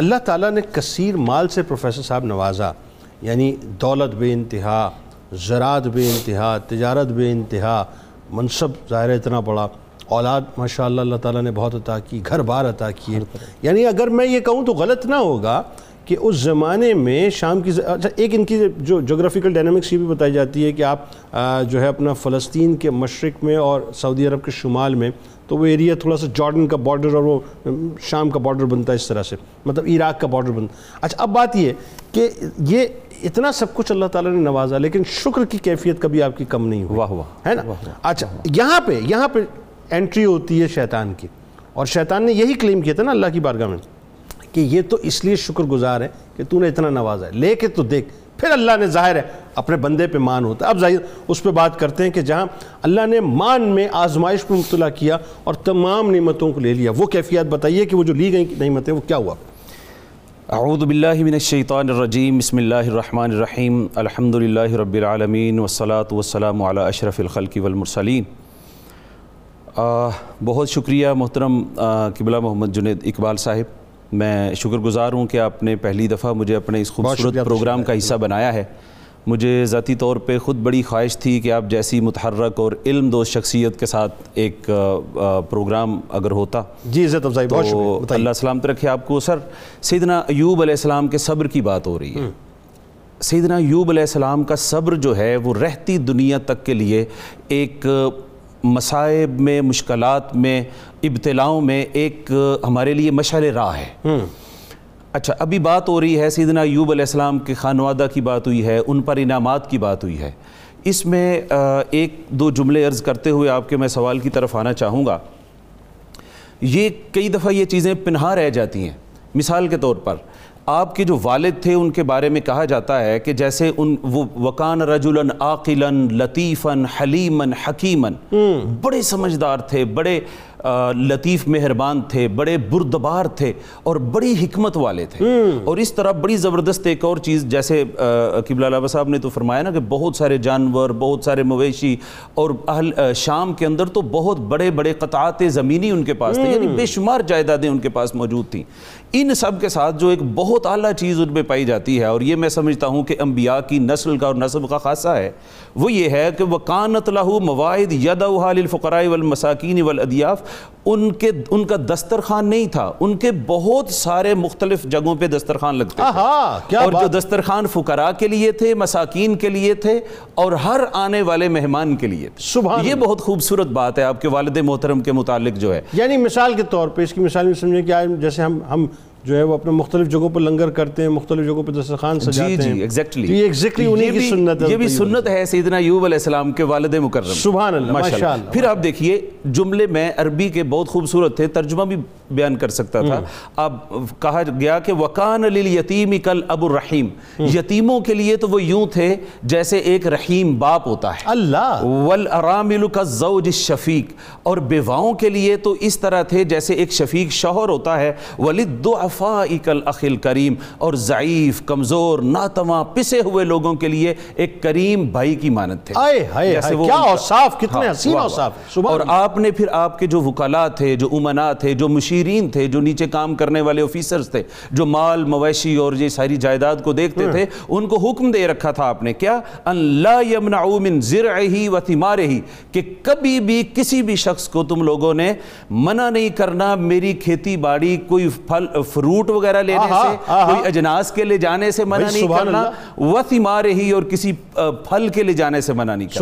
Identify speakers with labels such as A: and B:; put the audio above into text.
A: اللہ تعالیٰ نے کثیر مال سے پروفیسر صاحب نوازا یعنی دولت بے انتہا، زراعت بے انتہا، تجارت بے انتہا، منصب ظاہر ہے اتنا بڑا۔ اولاد، ماشاءاللہ، اللہ تعالیٰ نے بہت عطا کی، گھر بار عطا کیے۔ یعنی اگر میں یہ کہوں تو غلط نہ ہوگا۔ کہ اس زمانے میں شام کی اچھا ایک ان کی جو جغرافیکل ڈائنامکس یہ بھی بتائی جاتی ہے کہ آپ جو ہے اپنا فلسطین کے مشرق میں اور سعودی عرب کے شمال میں تو وہ ایریا تھوڑا سا جارڈن کا بارڈر اور وہ شام کا بارڈر بنتا ہے اس طرح سے مطلب عراق کا بارڈر بنتا اچھا اب بات یہ کہ یہ اتنا سب کچھ اللہ تعالیٰ نے نوازا لیکن شکر کی کیفیت کبھی آپ کی کم نہیں ہوئی
B: واہ واہ
A: ہے نا؟ اچھا یہاں پہ یہاں پہ انٹری ہوتی ہے شیطان کی اور شیطان نے یہی کلیم کیا تھا نا اللہ کی بارگاہ میں۔ کہ یہ تو اس لیے شکر گزار ہے کہ تو نے اتنا نوازا ہے۔ لے کے تو دیکھ، پھر اللہ نے ظاہر ہے اپنے بندے پہ مان ہوتا ہے۔ اب ظاہر اس پہ بات کرتے ہیں کہ جہاں اللہ نے مان میں آزمائش پہ مبتلا کیا اور تمام نعمتوں کو لے لیا۔ وہ کیفیات بتائیے کہ وہ جو لی گئی نعمتیں وہ کیا ہوا؟
B: اعوذ باللہ من الشیطان الرجیم۔ بسم اللہ الرحمن الرحیم۔ الحمدللہ رب العالمین۔ والصلاة والسلام علی اشرف الخلق والمرسلین۔ بہت شکریہ محترم قبلہ محمد جنید اقبال صاحب۔ میں شکر گزار ہوں کہ آپ نے پہلی دفعہ مجھے اپنے اس خوبصورت پروگرام کا حصہ بنایا ہے۔ مجھے ذاتی طور پہ خود بڑی خواہش تھی کہ آپ جیسی متحرک اور علم دوست شخصیت کے ساتھ ایک پروگرام اگر ہوتا
A: جی عزت افزائی بہت
B: شکریہ۔ اللہ سلامت رکھے آپ کو۔ سر سیدنا ایوب علیہ السلام کے صبر کی بات ہو رہی ہے۔ سیدنا ایوب علیہ السلام کا صبر جو ہے وہ رہتی دنیا تک کے لیے ایک مصائب میں مشکلات میں ابتلاؤں میں ایک ہمارے لیے مشعل راہ ہے۔ اچھا ابھی بات ہو رہی ہے سیدنا ایوب علیہ السلام کے خانوادہ کی بات ہوئی ہے ان پر انعامات کی بات ہوئی ہے۔ اس میں ایک دو جملے عرض کرتے ہوئے آپ کے میں سوال کی طرف آنا چاہوں گا۔ یہ کئی دفعہ یہ چیزیں پنہا رہ جاتی ہیں۔ مثال کے طور پر آپ کے جو والد تھے ان کے بارے میں کہا جاتا ہے کہ جیسے ان وہ وکان رجلا عاقلا لطیفا حلیما حکیما بڑے سمجھدار تھے بڑے لطیف مہربان تھے بڑے بردبار تھے اور بڑی حکمت والے تھے۔ اور اس طرح بڑی زبردست ایک اور چیز جیسے قبلہ علیہ صاحب نے تو فرمایا نا کہ بہت سارے جانور بہت سارے مویشی اور اہل شام کے اندر تو بہت بڑے بڑے قطعات زمینی ان کے پاس تھے یعنی بے شمار جائیدادیں ان کے پاس موجود تھیں۔ ان سب کے ساتھ جو ایک بہت اعلیٰ چیز ان میں پائی جاتی ہے اور یہ میں سمجھتا ہوں کہ انبیاء کی نسل کا اور نصب کا خاصہ ہے وہ یہ ہے کہ وَقَانَتْ لَهُ مَوَائِدْ يَدَوْهَا لِلْفُقَرَائِ وَالْمَسَاكِينِ وَالْأَدْيَافِ۔ ان کے ان کا دسترخوان نہیں تھا ان کے بہت سارے مختلف جگہوں پہ دسترخوان لگتے تھے۔ اور جو دسترخوان فقراء کے لیے تھے مساکین کے لیے تھے اور ہر آنے والے مہمان کے لیے۔ تھے یہ بہت خوبصورت بات ہے آپ کے والد محترم کے متعلق جو ہے۔
A: یعنی مثال کے طور پہ اس کی مثال میں سمجھیں کہ جیسے ہم ہم جو ہے وہ اپنے مختلف جگہوں پر لنگر کرتے ہیں مختلف جگہوں پر دسترخوان
B: جی،
A: سجاتے
B: جی
A: ہیں۔
B: جی ایگزیکٹلی
A: یہ ایگزیکٹلی انہی کی سنت ہے
B: یہ بھی سنت ہے سیدنا یوب علیہ السلام کے والد مکرم۔
A: سبحان اللہ ماشاءاللہ۔
B: پھر آپ دیکھیے جملے میں عربی کے بہت خوبصورت تھے ترجمہ بھی بیان کر سکتا تھا۔ اب کہا گیا کہ وَقَانَ لِلْيَتِيمِ کل ابو الرحیم۔ یتیموں کے لیے تو وہ یوں تھے جیسے ایک رحیم باپ ہوتا ہے۔
A: اللہ۔
B: وَالْأَرَامِلُ كَالزَّوْجِ الشَّفِيق اور بیواؤں کے لیے تو اس طرح تھے جیسے ایک شفیق شوہر ہوتا ہے۔ وَلِدُّعَفَائِ كَالْأَخِ الْكَرِيمِ اور ضعیف کمزور ناتواں پسے ہوئے لوگوں کے لیے ایک کریم بھائی کی مانت تھے۔
A: آئے ہائے ہائے کیا اوصاف کتنے حسین اوصاف
B: اور آپ نے پھر آپ کے جو وکلاء تھے جو امناء تھے جو مشیرین تھے جو نیچے کام کرنے والے آفیسرز تھے جو مال مویشی اور یہ ساری جائیداد کو دیکھتے تھے ان کو حکم دے رکھا تھا آپ نے۔ کیا؟ ان لا یمنعو من زرعہی و ثمارہی کہ کبھی بھی کسی بھی شخص کو تم لوگوں نے منع نہیں کرنا میری کھیتی باڑی کوئی پھل فروٹ وغیرہ لینے سے کوئی اجناس کے لے جانے سے منع نہیں کرنا و ثمارہی اور کسی پھل کے لے جانے سے منع نہیں کرنا۔